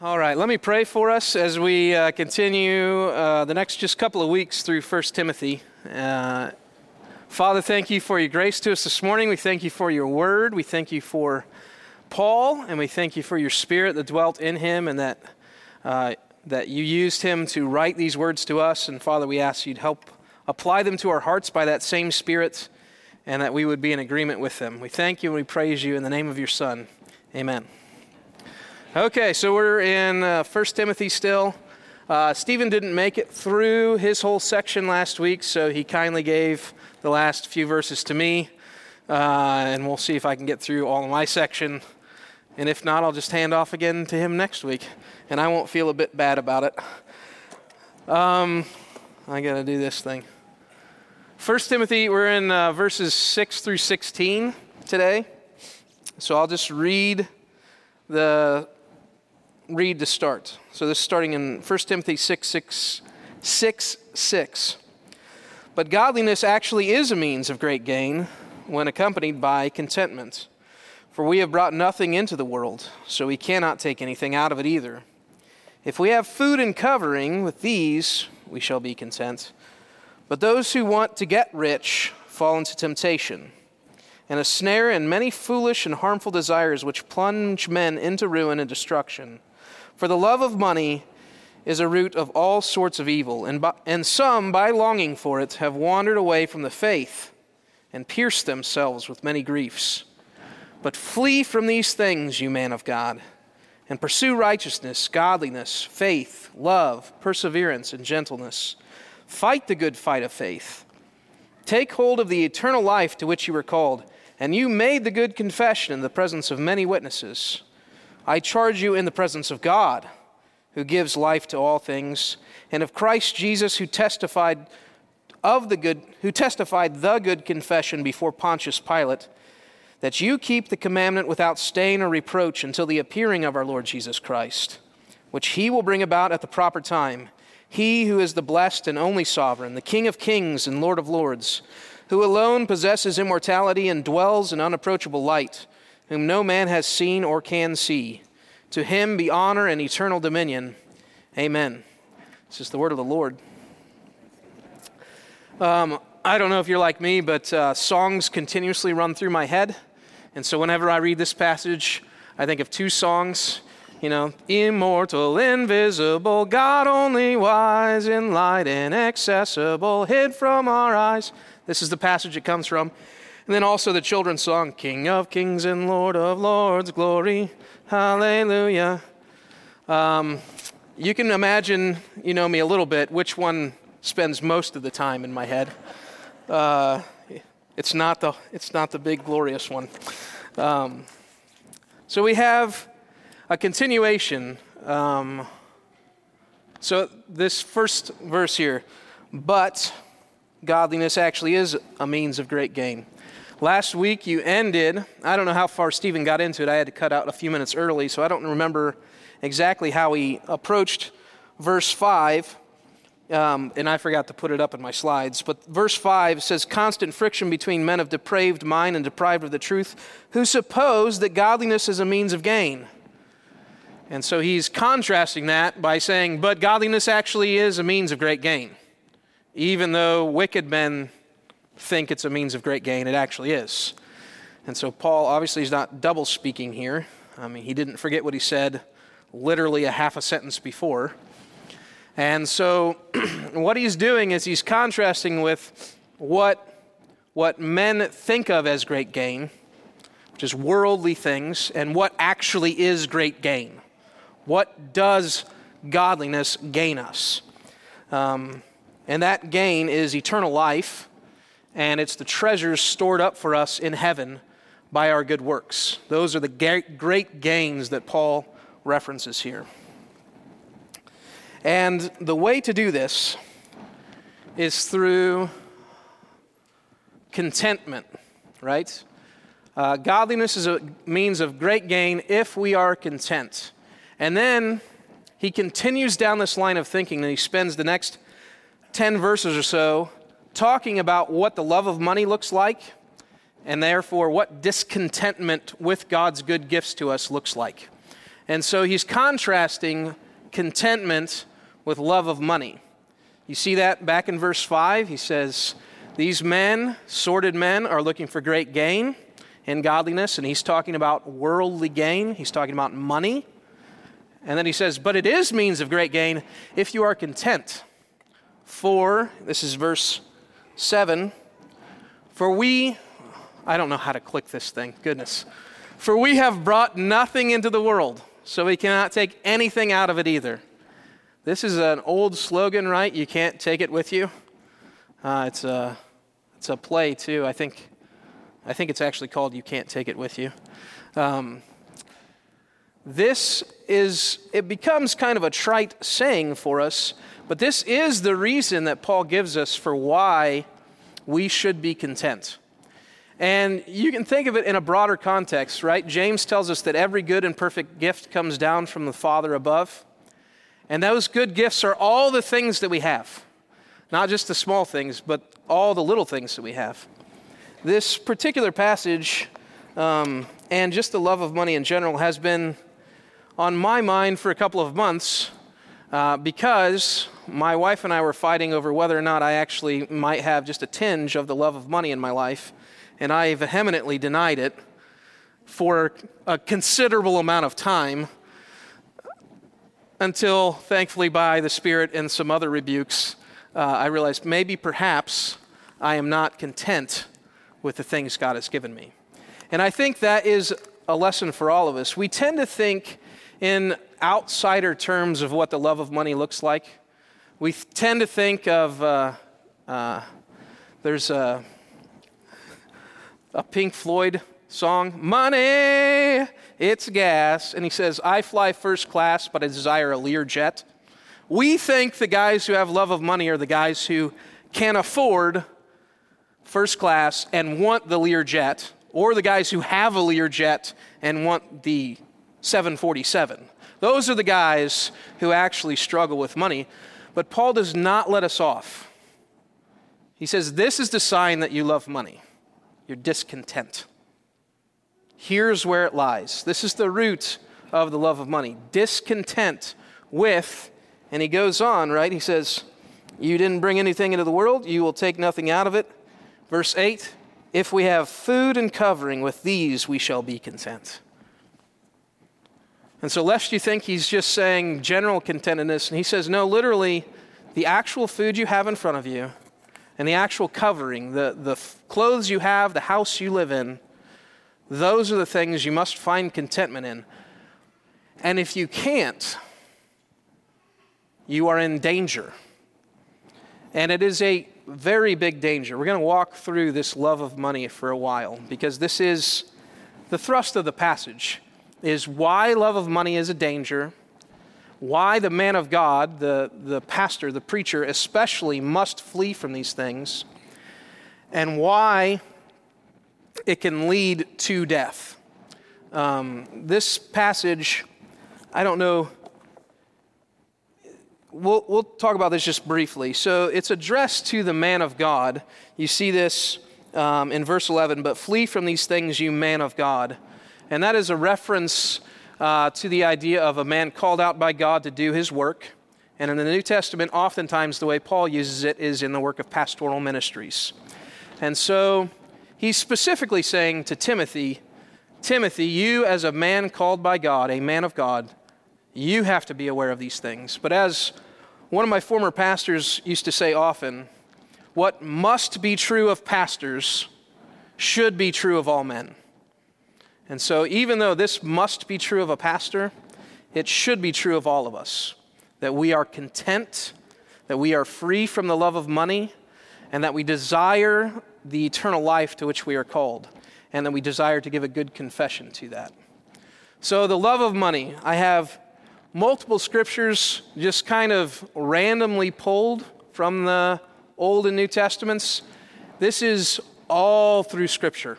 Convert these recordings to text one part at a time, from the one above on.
All right, let me pray for us as we uh, continue uh, the next just couple of weeks through 1 Timothy. Uh, Father, thank you for your grace to us this morning. We thank you for your word. We thank you for Paul, and we thank you for your spirit that dwelt in him and that, uh, that you used him to write these words to us. And Father, we ask you to help apply them to our hearts by that same spirit and that we would be in agreement with them. We thank you and we praise you in the name of your Son. Amen. Okay, so we're in uh, 1 Timothy still. Uh, Stephen didn't make it through his whole section last week, so he kindly gave the last few verses to me. Uh, and we'll see if I can get through all of my section. And if not, I'll just hand off again to him next week. And I won't feel a bit bad about it. Um, I got to do this thing. 1 Timothy, we're in uh, verses 6 through 16 today. So I'll just read the read to start. So this is starting in 1 Timothy 6 6, 6 6. But godliness actually is a means of great gain when accompanied by contentment. For we have brought nothing into the world, so we cannot take anything out of it either. If we have food and covering, with these we shall be content. But those who want to get rich fall into temptation and a snare and many foolish and harmful desires which plunge men into ruin and destruction. For the love of money is a root of all sorts of evil, and, by, and some, by longing for it, have wandered away from the faith and pierced themselves with many griefs. But flee from these things, you man of God, and pursue righteousness, godliness, faith, love, perseverance, and gentleness. Fight the good fight of faith. Take hold of the eternal life to which you were called, and you made the good confession in the presence of many witnesses. I charge you in the presence of God, who gives life to all things, and of Christ Jesus, who testified of the good, who testified the good confession before Pontius Pilate, that you keep the commandment without stain or reproach until the appearing of our Lord Jesus Christ, which he will bring about at the proper time. He who is the blessed and only sovereign, the King of kings and Lord of lords, who alone possesses immortality and dwells in unapproachable light whom no man has seen or can see. To him be honor and eternal dominion. Amen. This is the word of the Lord. Um, I don't know if you're like me, but uh, songs continuously run through my head. And so whenever I read this passage, I think of two songs. You know, immortal, invisible, God only wise, in light inaccessible, hid from our eyes. This is the passage it comes from. And then also the children's song, King of Kings and Lord of Lords, glory, hallelujah. Um, you can imagine, you know me a little bit, which one spends most of the time in my head. Uh, it's, not the, it's not the big, glorious one. Um, so we have a continuation. Um, so, this first verse here, but godliness actually is a means of great gain. Last week you ended, I don't know how far Stephen got into it. I had to cut out a few minutes early, so I don't remember exactly how he approached verse 5. Um, and I forgot to put it up in my slides. But verse 5 says, Constant friction between men of depraved mind and deprived of the truth, who suppose that godliness is a means of gain. And so he's contrasting that by saying, But godliness actually is a means of great gain. Even though wicked men think it's a means of great gain. It actually is. And so Paul obviously is not double speaking here. I mean, he didn't forget what he said literally a half a sentence before. And so what he's doing is he's contrasting with what, what men think of as great gain, which is worldly things, and what actually is great gain. What does godliness gain us? Um, and that gain is eternal life and it's the treasures stored up for us in heaven by our good works. Those are the great gains that Paul references here. And the way to do this is through contentment, right? Uh, godliness is a means of great gain if we are content. And then he continues down this line of thinking, and he spends the next 10 verses or so talking about what the love of money looks like, and therefore what discontentment with God's good gifts to us looks like. And so he's contrasting contentment with love of money. You see that back in verse 5? He says, These men, sordid men, are looking for great gain in godliness, and he's talking about worldly gain. He's talking about money. And then he says, But it is means of great gain if you are content. For, this is verse 7, for we, I don't know how to click this thing, goodness. For we have brought nothing into the world, so we cannot take anything out of it either. This is an old slogan, right? You can't take it with you. Uh, it's, a, it's a play, too. I think, I think it's actually called You Can't Take It With You. Um, this is, it becomes kind of a trite saying for us, but this is the reason that Paul gives us for why we should be content. And you can think of it in a broader context, right? James tells us that every good and perfect gift comes down from the Father above. And those good gifts are all the things that we have, not just the small things, but all the little things that we have. This particular passage um, and just the love of money in general has been on my mind for a couple of months uh, because my wife and I were fighting over whether or not I actually might have just a tinge of the love of money in my life, and I vehemently denied it for a considerable amount of time until, thankfully, by the Spirit and some other rebukes, uh, I realized maybe, perhaps, I am not content with the things God has given me. And I think that is a lesson for all of us. We tend to think in outsider terms of what the love of money looks like. We tend to think of uh, uh, there's a, a Pink Floyd song, Money it's gas. And he says, I fly first class, but I desire a Lear jet. We think the guys who have love of money are the guys who can afford first class and want the Lear jet, or the guys who have a Lear jet and want the 747. Those are the guys who actually struggle with money. But Paul does not let us off. He says, This is the sign that you love money. You're discontent. Here's where it lies. This is the root of the love of money discontent with, and he goes on, right? He says, You didn't bring anything into the world, you will take nothing out of it. Verse 8 If we have food and covering, with these we shall be content. And so, lest you think he's just saying general contentedness, and he says, No, literally, the actual food you have in front of you, and the actual covering, the, the clothes you have, the house you live in, those are the things you must find contentment in. And if you can't, you are in danger. And it is a very big danger. We're going to walk through this love of money for a while because this is the thrust of the passage is why love of money is a danger, why the man of God, the, the pastor, the preacher especially must flee from these things, and why it can lead to death. Um, this passage, I don't know. We'll, we'll talk about this just briefly. So it's addressed to the man of God. You see this um, in verse 11, but flee from these things, you man of God. And that is a reference uh, to the idea of a man called out by God to do his work. And in the New Testament, oftentimes the way Paul uses it is in the work of pastoral ministries. And so he's specifically saying to Timothy, Timothy, you as a man called by God, a man of God, you have to be aware of these things. But as one of my former pastors used to say often, what must be true of pastors should be true of all men. And so, even though this must be true of a pastor, it should be true of all of us that we are content, that we are free from the love of money, and that we desire the eternal life to which we are called, and that we desire to give a good confession to that. So, the love of money, I have multiple scriptures just kind of randomly pulled from the Old and New Testaments. This is all through Scripture.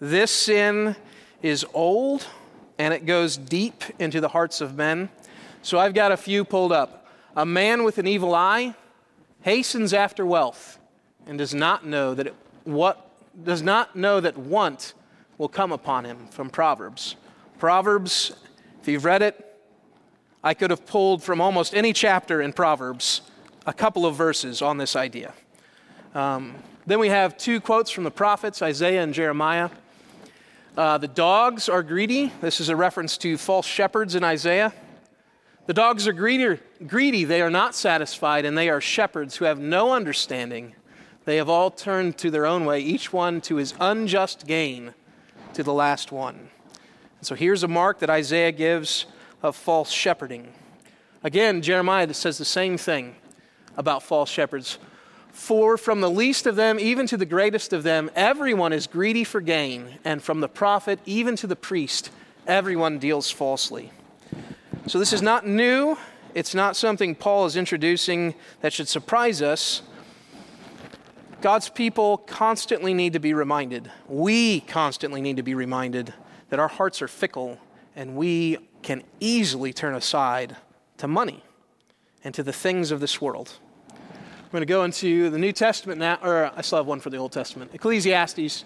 This sin is old and it goes deep into the hearts of men. So I've got a few pulled up. A man with an evil eye hastens after wealth and does not know that it what does not know that want will come upon him from Proverbs. Proverbs If you've read it, I could have pulled from almost any chapter in Proverbs a couple of verses on this idea. Um, then we have two quotes from the prophets, Isaiah and Jeremiah. Uh, the dogs are greedy. This is a reference to false shepherds in Isaiah. The dogs are greedy, greedy, they are not satisfied, and they are shepherds who have no understanding. They have all turned to their own way, each one to his unjust gain to the last one. And so here's a mark that Isaiah gives of false shepherding. Again, Jeremiah says the same thing about false shepherds. For from the least of them, even to the greatest of them, everyone is greedy for gain, and from the prophet, even to the priest, everyone deals falsely. So this is not new. It's not something Paul is introducing that should surprise us. God's people constantly need to be reminded. We constantly need to be reminded that our hearts are fickle and we can easily turn aside to money and to the things of this world. We're going to go into the New Testament now, or I still have one for the Old Testament. Ecclesiastes.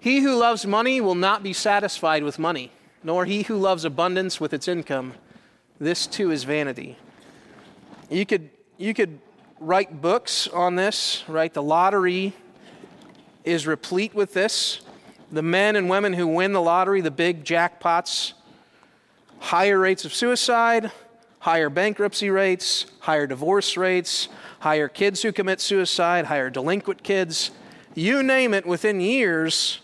He who loves money will not be satisfied with money, nor he who loves abundance with its income. This too is vanity. You could, you could write books on this, right? The lottery is replete with this. The men and women who win the lottery, the big jackpots, higher rates of suicide, higher bankruptcy rates, higher divorce rates, higher kids who commit suicide, higher delinquent kids. You name it, within years,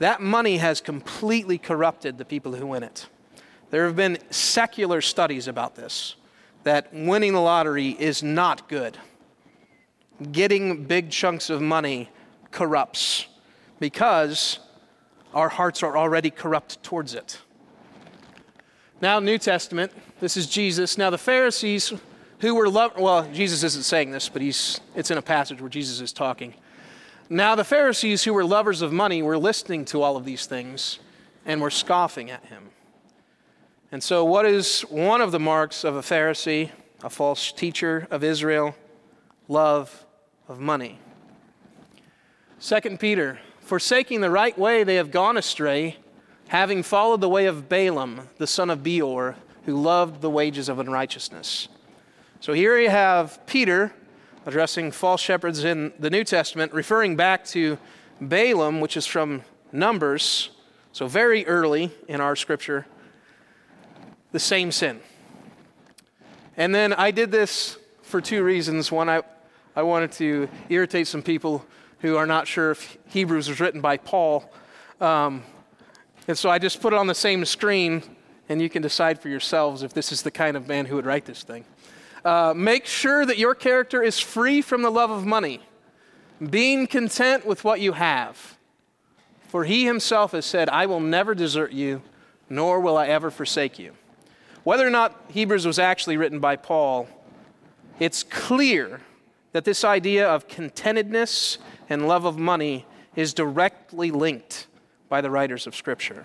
that money has completely corrupted the people who win it. There have been secular studies about this that winning the lottery is not good. Getting big chunks of money corrupts because our hearts are already corrupt towards it. Now, New Testament, this is Jesus. Now, the Pharisees who were love well jesus isn't saying this but he's it's in a passage where jesus is talking. Now the pharisees who were lovers of money were listening to all of these things and were scoffing at him. And so what is one of the marks of a pharisee a false teacher of israel? Love of money. Second peter forsaking the right way they have gone astray having followed the way of balaam the son of beor who loved the wages of unrighteousness so here you have Peter addressing false shepherds in the New Testament, referring back to Balaam, which is from Numbers, so very early in our scripture, the same sin. And then I did this for two reasons. One, I, I wanted to irritate some people who are not sure if Hebrews was written by Paul. Um, and so I just put it on the same screen, and you can decide for yourselves if this is the kind of man who would write this thing. Uh, make sure that your character is free from the love of money, being content with what you have. For he himself has said, I will never desert you, nor will I ever forsake you. Whether or not Hebrews was actually written by Paul, it's clear that this idea of contentedness and love of money is directly linked by the writers of Scripture.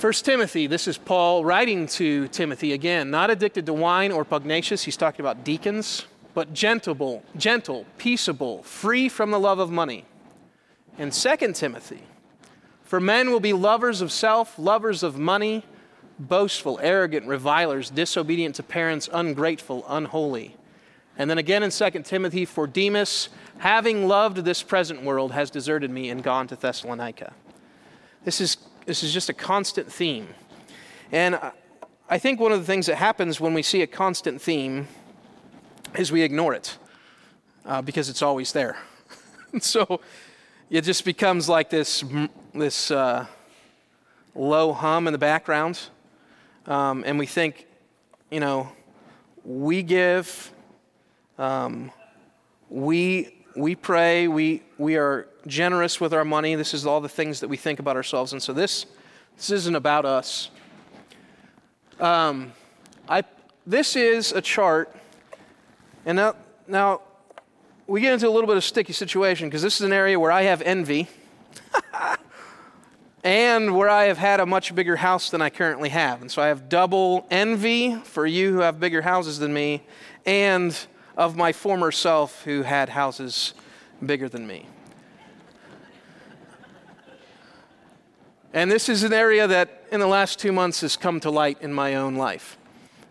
1 Timothy, this is Paul writing to Timothy again, not addicted to wine or pugnacious, he's talking about deacons, but gentle, gentle, peaceable, free from the love of money. And 2 Timothy, for men will be lovers of self, lovers of money, boastful, arrogant, revilers, disobedient to parents, ungrateful, unholy. And then again in 2 Timothy, for Demas, having loved this present world, has deserted me and gone to Thessalonica. This is this is just a constant theme. And I think one of the things that happens when we see a constant theme is we ignore it uh, because it's always there. so it just becomes like this, this uh, low hum in the background. Um, and we think, you know, we give, um, we, we pray, we, we are generous with our money. This is all the things that we think about ourselves. And so this, this isn't about us. Um, I, this is a chart. And now, now we get into a little bit of sticky situation because this is an area where I have envy and where I have had a much bigger house than I currently have. And so I have double envy for you who have bigger houses than me and of my former self who had houses bigger than me. And this is an area that in the last two months has come to light in my own life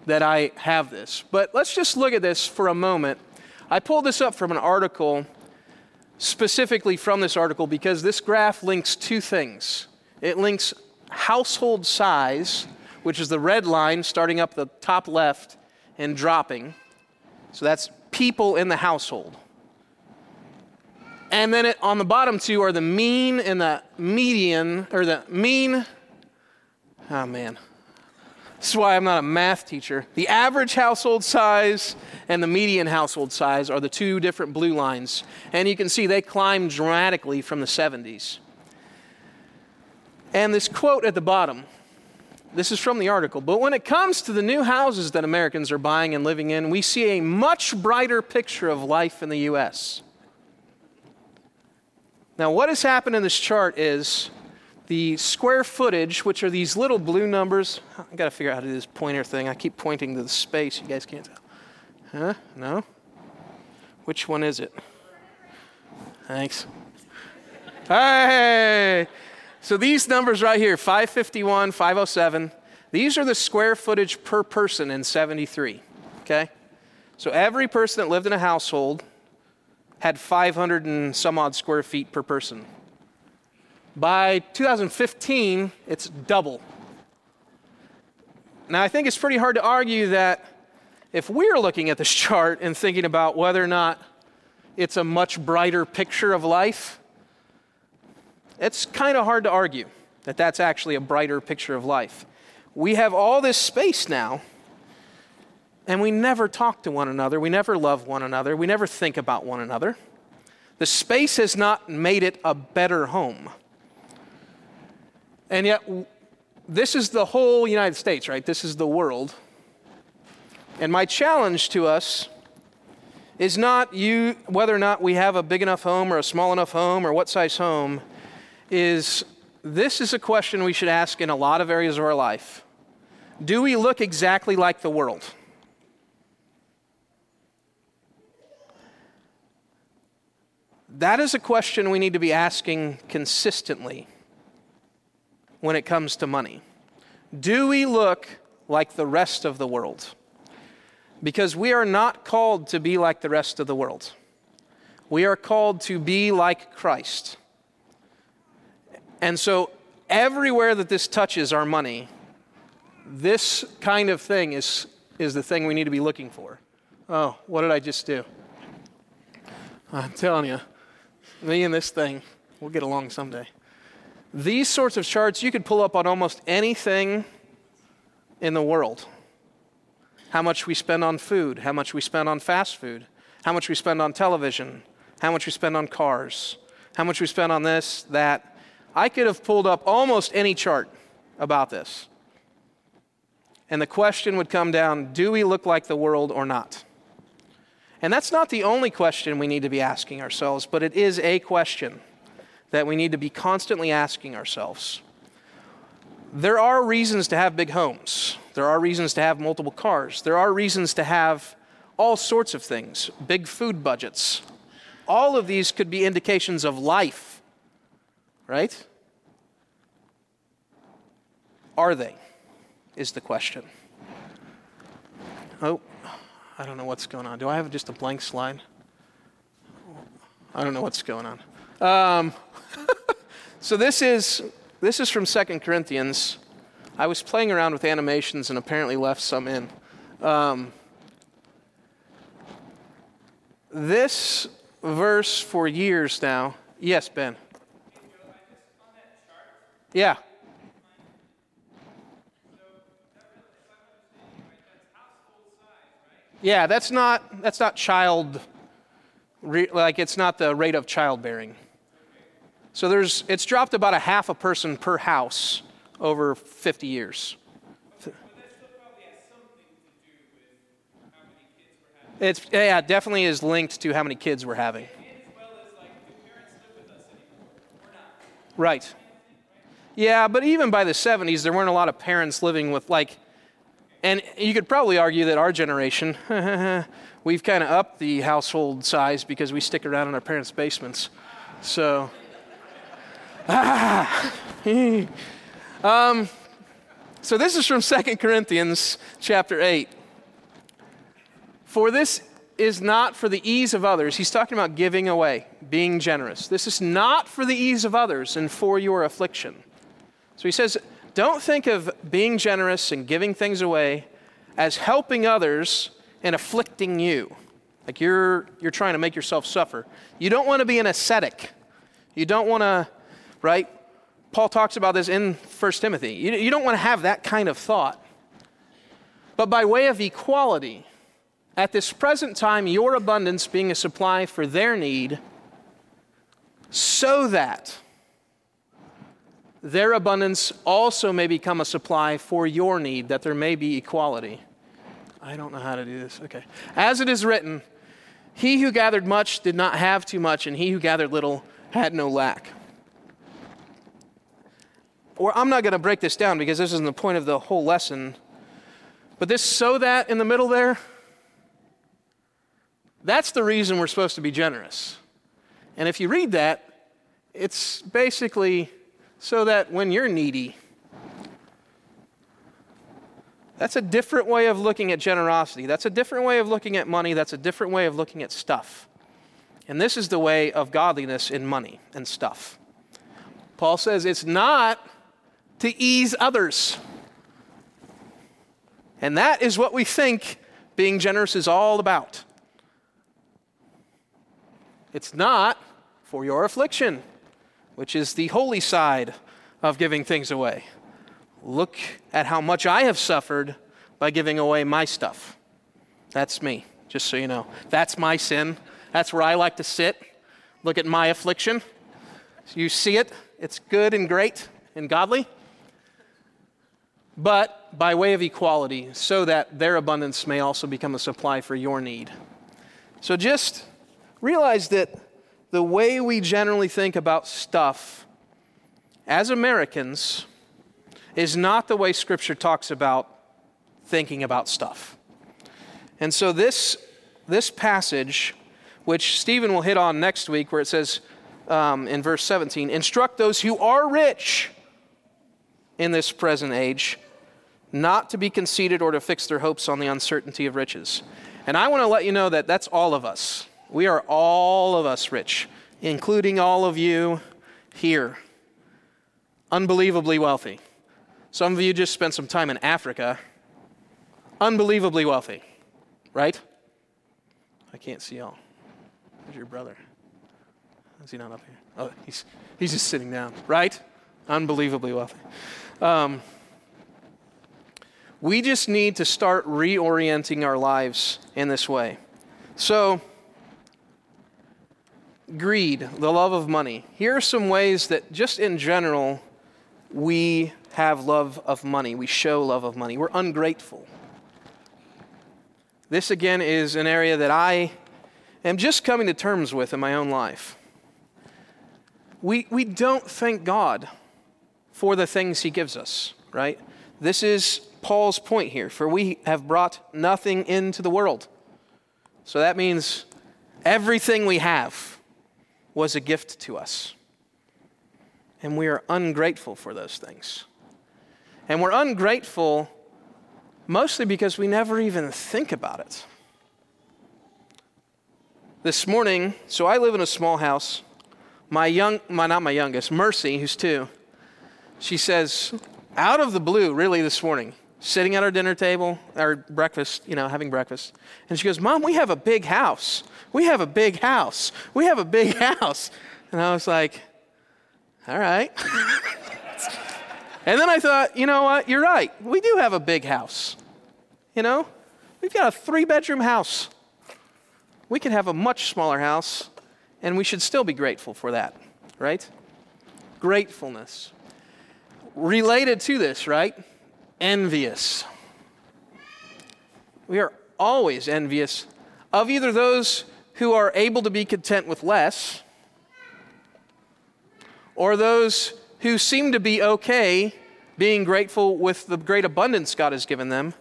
that I have this. But let's just look at this for a moment. I pulled this up from an article, specifically from this article, because this graph links two things. It links household size, which is the red line starting up the top left and dropping. So that's people in the household. And then it, on the bottom two are the mean and the median, or the mean. Oh man. This is why I'm not a math teacher. The average household size and the median household size are the two different blue lines. And you can see they climb dramatically from the 70s. And this quote at the bottom this is from the article. But when it comes to the new houses that Americans are buying and living in, we see a much brighter picture of life in the U.S. Now, what has happened in this chart is the square footage, which are these little blue numbers. I got to figure out how to do this pointer thing. I keep pointing to the space. You guys can't tell. Huh? No? Which one is it? Thanks. Hey! So these numbers right here 551, 507, these are the square footage per person in 73. Okay? So every person that lived in a household had 500 and some odd square feet per person. By 2015, it's double. Now, I think it's pretty hard to argue that if we're looking at this chart and thinking about whether or not it's a much brighter picture of life, it's kind of hard to argue that that's actually a brighter picture of life. We have all this space now, and we never talk to one another. We never love one another. We never think about one another. The space has not made it a better home. And yet, this is the whole United States, right? This is the world. And my challenge to us is not you whether or not we have a big enough home or a small enough home or what size home is this is a question we should ask in a lot of areas of our life. Do we look exactly like the world? That is a question we need to be asking consistently when it comes to money. Do we look like the rest of the world? Because we are not called to be like the rest of the world. We are called to be like Christ. And so, everywhere that this touches our money, this kind of thing is, is the thing we need to be looking for. Oh, what did I just do? I'm telling you, me and this thing, we'll get along someday. These sorts of charts you could pull up on almost anything in the world. How much we spend on food, how much we spend on fast food, how much we spend on television, how much we spend on cars, how much we spend on this, that. I could have pulled up almost any chart about this. And the question would come down do we look like the world or not? And that's not the only question we need to be asking ourselves, but it is a question that we need to be constantly asking ourselves. There are reasons to have big homes. There are reasons to have multiple cars. There are reasons to have all sorts of things, big food budgets. All of these could be indications of life, right? Are they? Is the question. Oh, I don't know what's going on. Do I have just a blank slide? I don't know what's going on. Um, so this is this is from Second Corinthians. I was playing around with animations and apparently left some in. Um, this verse for years now. Yes, Ben. Yeah. Yeah, that's not that's not child like it's not the rate of childbearing. So there's it's dropped about a half a person per house over 50 years. It's yeah, definitely is linked to how many kids we're having. Right. Yeah, but even by the 70s, there weren't a lot of parents living with like and you could probably argue that our generation, we've kind of upped the household size because we stick around in our parents' basements. So, ah, Um, so this is from 2 Corinthians chapter 8. For this is not for the ease of others. He's talking about giving away, being generous. This is not for the ease of others and for your affliction. So he says, don't think of being generous and giving things away as helping others and afflicting you. Like you're, you're trying to make yourself suffer. You don't want to be an ascetic. You don't want to, right? Paul talks about this in 1 Timothy. You, you don't want to have that kind of thought. But by way of equality, at this present time, your abundance being a supply for their need, so that their abundance also may become a supply for your need, that there may be equality. I don't know how to do this. Okay. As it is written, he who gathered much did not have too much, and he who gathered little had no lack. Or I'm not going to break this down because this isn't the point of the whole lesson. But this so that in the middle there, that's the reason we're supposed to be generous. And if you read that, it's basically so that when you're needy, that's a different way of looking at generosity. That's a different way of looking at money. That's a different way of looking at stuff. And this is the way of godliness in money and stuff. Paul says it's not to ease others. And that is what we think being generous is all about. It's not for your affliction, which is the holy side of giving things away. Look at how much I have suffered by giving away my stuff. That's me, just so you know. That's my sin. That's where I like to sit. Look at my affliction. You see it, it's good and great and godly. But by way of equality, so that their abundance may also become a supply for your need. So just realize that the way we generally think about stuff as Americans is not the way Scripture talks about thinking about stuff. And so, this, this passage, which Stephen will hit on next week, where it says um, in verse 17, instruct those who are rich in this present age not to be conceited or to fix their hopes on the uncertainty of riches. And I want to let you know that that's all of us. We are all of us rich, including all of you here. Unbelievably wealthy. Some of you just spent some time in Africa. Unbelievably wealthy, right? I can't see y'all. Where's your brother? Is he not up here? Oh, he's, he's just sitting down, right? Unbelievably wealthy. Um, we just need to start reorienting our lives in this way. So, greed, the love of money. Here are some ways that, just in general, we have love of money. We show love of money. We're ungrateful. This, again, is an area that I am just coming to terms with in my own life. We, we don't thank God for the things He gives us, right? This is Paul's point here for we have brought nothing into the world. So that means everything we have was a gift to us. And we are ungrateful for those things. And we're ungrateful mostly because we never even think about it. This morning, so I live in a small house. My young, my, not my youngest, Mercy, who's two, she says, out of the blue, really this morning, sitting at our dinner table, our breakfast, you know, having breakfast. And she goes, Mom, we have a big house. We have a big house. We have a big house. And I was like, All right. and then I thought, you know what? You're right. We do have a big house. You know, we've got a three bedroom house. We could have a much smaller house, and we should still be grateful for that, right? Gratefulness. Related to this, right? Envious. We are always envious of either those who are able to be content with less or those who seem to be okay being grateful with the great abundance God has given them.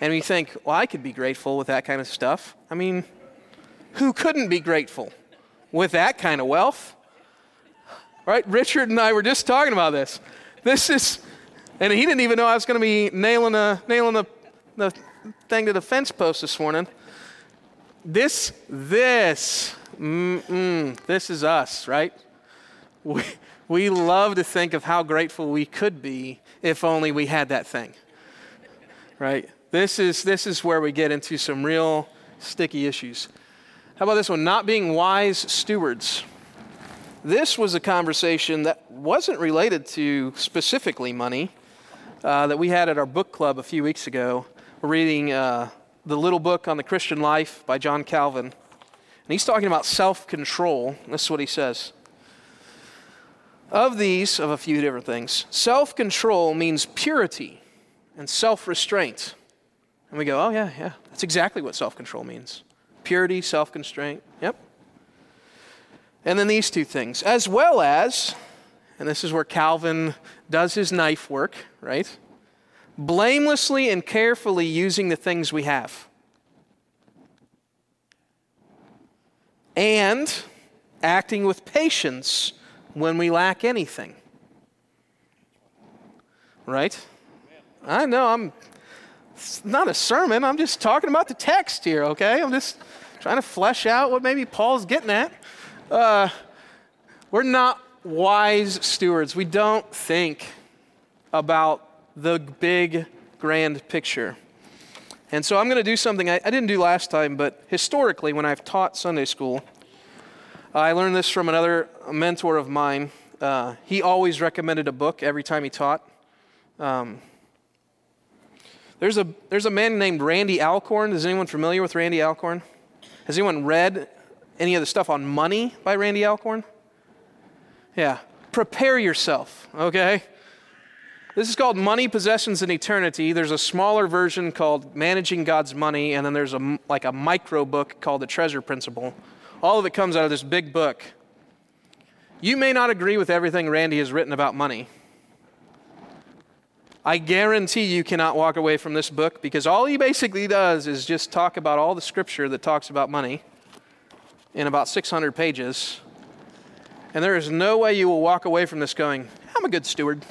And we think, well, I could be grateful with that kind of stuff. I mean, who couldn't be grateful with that kind of wealth? Right? Richard and I were just talking about this. This is And he didn't even know I was going to be nailing, a, nailing the, the thing to the fence post this morning. This, this, this is us, right? We, we love to think of how grateful we could be if only we had that thing, right? This is, this is where we get into some real sticky issues. How about this one? Not being wise stewards. This was a conversation that wasn't related to specifically money uh, that we had at our book club a few weeks ago. Reading uh, the little book on the Christian life by John Calvin. And he's talking about self control. This is what he says. Of these, of a few different things, self control means purity and self restraint. And we go, oh, yeah, yeah, that's exactly what self control means purity, self constraint. Yep. And then these two things, as well as, and this is where Calvin does his knife work, right? Blamelessly and carefully using the things we have. And acting with patience when we lack anything. Right? I know I'm it's not a sermon. I'm just talking about the text here, okay? I'm just trying to flesh out what maybe Paul's getting at. Uh, we're not wise stewards. We don't think about the big, grand picture. And so I'm going to do something I, I, didn't do last time, but historically, when I've taught Sunday school, I learned this from another mentor of mine. Uh, he always recommended a book every time he taught. Um, there's, a, there's a man named Randy Alcorn. Is anyone familiar with Randy Alcorn? Has anyone read any of the stuff on money by Randy Alcorn? Yeah. Prepare yourself, okay? This is called Money, Possessions, and Eternity. There's a smaller version called Managing God's Money, and then there's a, like a micro book called The Treasure Principle. All of it comes out of this big book. You may not agree with everything Randy has written about money. I guarantee you cannot walk away from this book because all he basically does is just talk about all the scripture that talks about money in about 600 pages. And there is no way you will walk away from this going, I'm a good steward.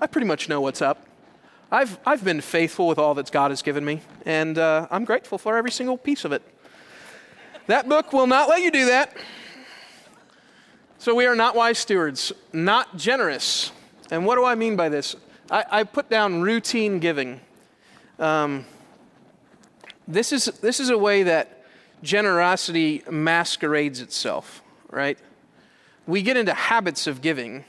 I pretty much know what's up. I've, I've been faithful with all that God has given me, and uh, I'm grateful for every single piece of it. That book will not let you do that. So we are not wise stewards, not generous. And what do I mean by this? I, I put down routine giving. Um, this, is, this is a way that generosity masquerades itself, right? We get into habits of giving,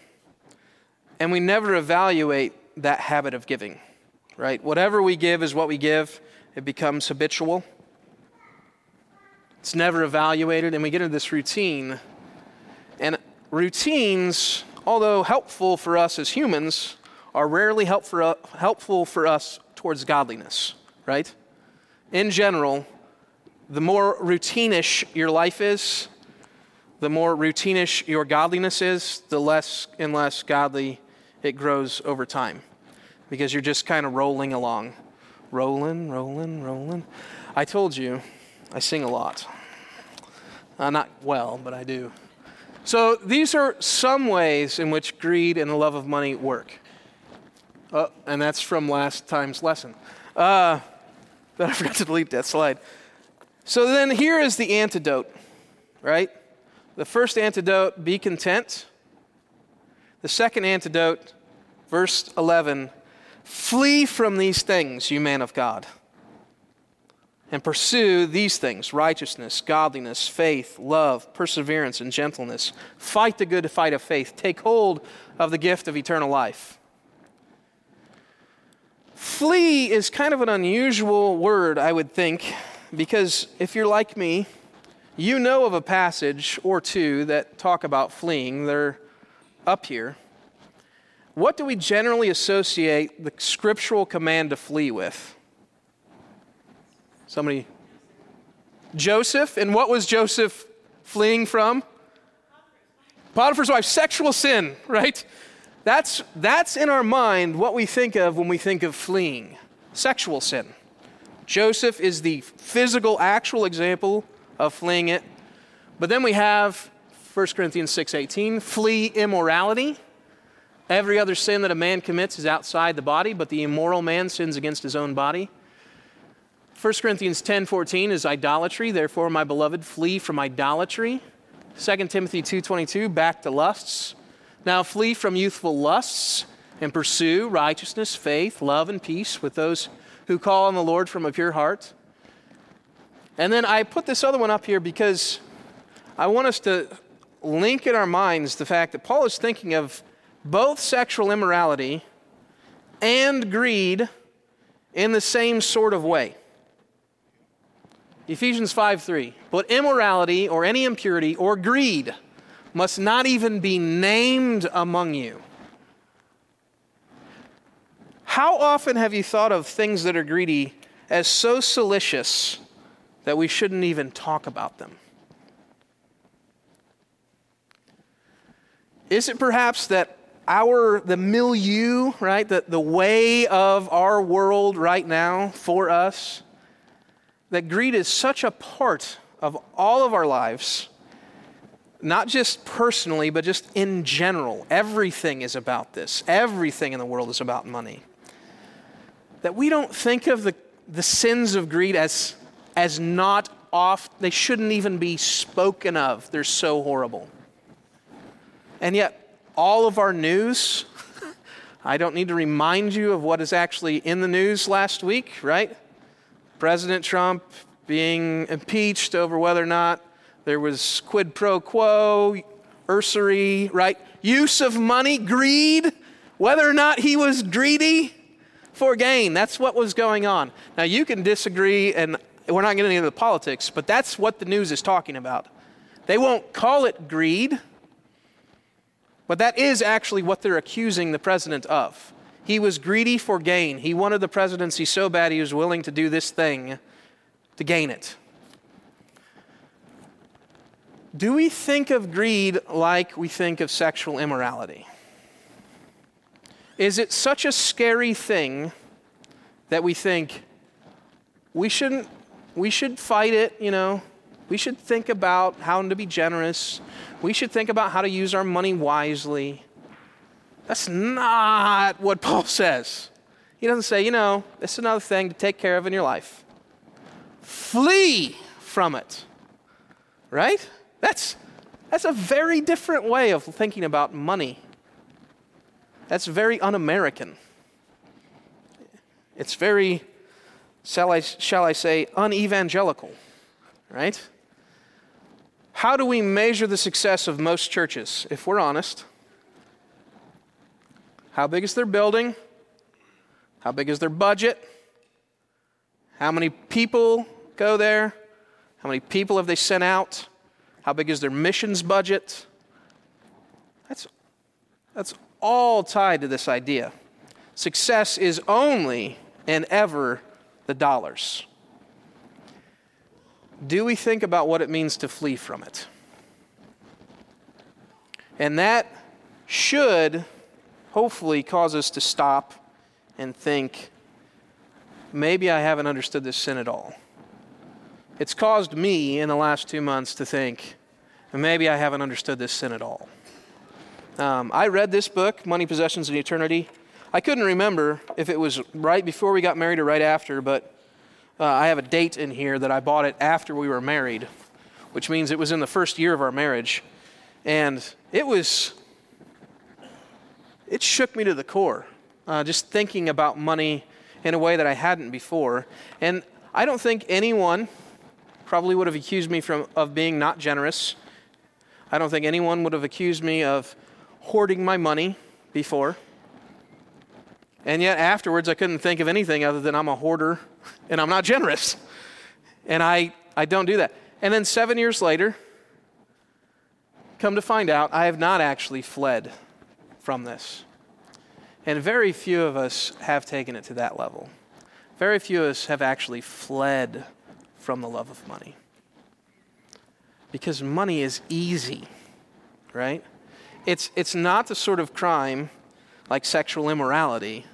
and we never evaluate that habit of giving, right? Whatever we give is what we give, it becomes habitual. It's never evaluated, and we get into this routine. And routines, although helpful for us as humans, are rarely help for, helpful for us towards godliness, right? In general, the more routinish your life is, the more routinish your godliness is, the less and less godly it grows over time because you're just kind of rolling along. Rolling, rolling, rolling. I told you, I sing a lot. Uh, not well, but I do. So these are some ways in which greed and the love of money work. Uh, and that's from last time's lesson. Uh, I forgot to delete that slide. So then here is the antidote, right? The first antidote, be content. The second antidote, verse 11, flee from these things, you man of God, and pursue these things righteousness, godliness, faith, love, perseverance, and gentleness. Fight the good fight of faith. Take hold of the gift of eternal life. Flee is kind of an unusual word, I would think because if you're like me, you know of a passage or two that talk about fleeing. They're up here. What do we generally associate the scriptural command to flee with? Somebody? Joseph. And what was Joseph fleeing from? Potiphar's wife, sexual sin, right? That's, that's in our mind what we think of when we think of fleeing sexual sin. Joseph is the physical, actual example of fleeing it. But then we have 1 Corinthians 6:18, flee immorality. Every other sin that a man commits is outside the body, but the immoral man sins against his own body. 1 Corinthians 10:14 is idolatry, therefore my beloved flee from idolatry. 2 Timothy 2:22 back to lusts. Now flee from youthful lusts and pursue righteousness, faith, love and peace with those who call on the Lord from a pure heart. And then I put this other one up here because I want us to link in our minds the fact that Paul is thinking of both sexual immorality and greed in the same sort of way. Ephesians 5 3. But immorality or any impurity or greed must not even be named among you. How often have you thought of things that are greedy as so salacious that we shouldn't even talk about them? Is it perhaps that our the milieu, right, the, the way of our world right now for us, that greed is such a part of all of our lives, not just personally, but just in general. Everything is about this. Everything in the world is about money. That we don't think of the, the sins of greed as, as not off, they shouldn't even be spoken of. They're so horrible. And yet, all of our news, I don't need to remind you of what is actually in the news last week, right? President Trump being impeached over whether or not there was quid pro quo, usury, right? Use of money, greed, whether or not he was greedy for gain. That's what was going on. Now, you can disagree, and we're not getting into the politics, but that's what the news is talking about. They won't call it greed but that is actually what they're accusing the president of. He was greedy for gain. He wanted the presidency so bad he was willing to do this thing to gain it. Do we think of greed like we think of sexual immorality? Is it such a scary thing that we think we shouldn't we should fight it, you know? We should think about how to be generous. We should think about how to use our money wisely. That's not what Paul says. He doesn't say, you know, this is another thing to take care of in your life. Flee from it. Right? That's, that's a very different way of thinking about money. That's very un American. It's very, shall I, shall I say, unevangelical, right? How do we measure the success of most churches? If we're honest, how big is their building? How big is their budget? How many people go there? How many people have they sent out? How big is their missions budget? That's, that's all tied to this idea. Success is only and ever the dollars do we think about what it means to flee from it? And that should hopefully cause us to stop and think maybe I haven't understood this sin at all. It's caused me in the last two months to think maybe I haven't understood this sin at all. Um, I read this book, Money, Possessions, and Eternity. I couldn't remember if it was right before we got married or right after, but uh, I have a date in here that I bought it after we were married, which means it was in the first year of our marriage. And it was, it shook me to the core, uh, just thinking about money in a way that I hadn't before. And I don't think anyone probably would have accused me from, of being not generous. I don't think anyone would have accused me of hoarding my money before. And yet afterwards, I couldn't think of anything other than I'm a hoarder and I'm not generous. And I, I don't do that. And then seven years later, come to find out, I have not actually fled from this. And very few of us have taken it to that level. Very few of us have actually fled from the love of money. Because money is easy, right? It's, it's not the sort of crime like sexual immorality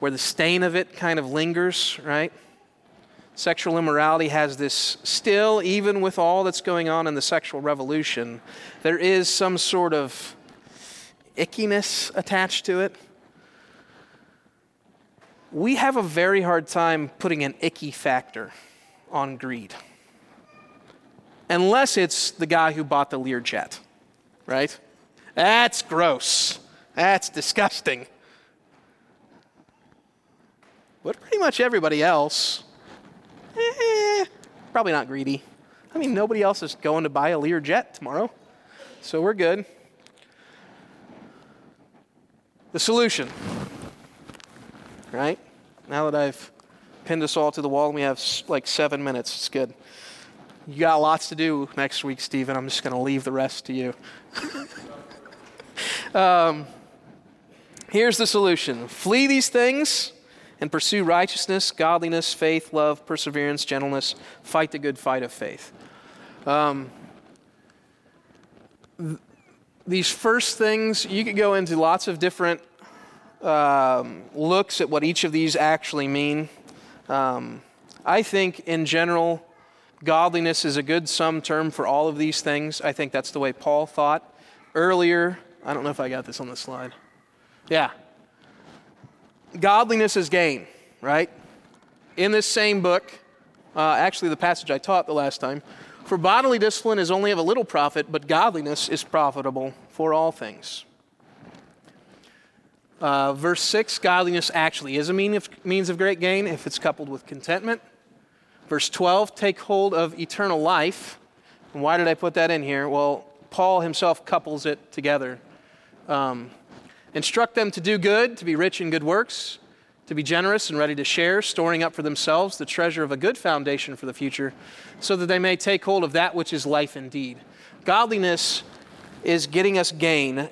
where the stain of it kind of lingers, right? Sexual immorality has this still, even with all that's going on in the sexual revolution, there is some sort of ickiness attached to it. We have a very hard time putting an icky factor on greed. Unless it's the guy who bought the Learjet, right? That's gross. That's disgusting. But pretty much everybody else, eh, probably not greedy. I mean, nobody else is going to buy a Learjet tomorrow, so we're good. The solution, right? Now that I've pinned us all to the wall and we have like seven minutes, it's good. You got lots to do next week, Stephen. I'm just going to leave the rest to you. um, here's the solution flee these things and pursue righteousness, godliness, faith, love, perseverance, gentleness. Fight the good fight of faith. Um, th- these first things, you could go into lots of different um, looks at what each of these actually mean. Um, I think, in general, godliness is a good sum term for all of these things. I think that's the way Paul thought earlier. I don't know if I got this on the slide. Yeah. Godliness is gain, right? In this same book, uh, actually, the passage I taught the last time, for bodily discipline is only of a little profit, but godliness is profitable for all things. Uh, verse 6 godliness actually is a mean of, means of great gain if it's coupled with contentment. Verse 12 take hold of eternal life. And why did I put that in here? Well, Paul himself couples it together. Um, instruct them to do good, to be rich in good works, to be generous and ready to share, storing up for themselves the treasure of a good foundation for the future, so that they may take hold of that which is life indeed. Godliness is getting us gain.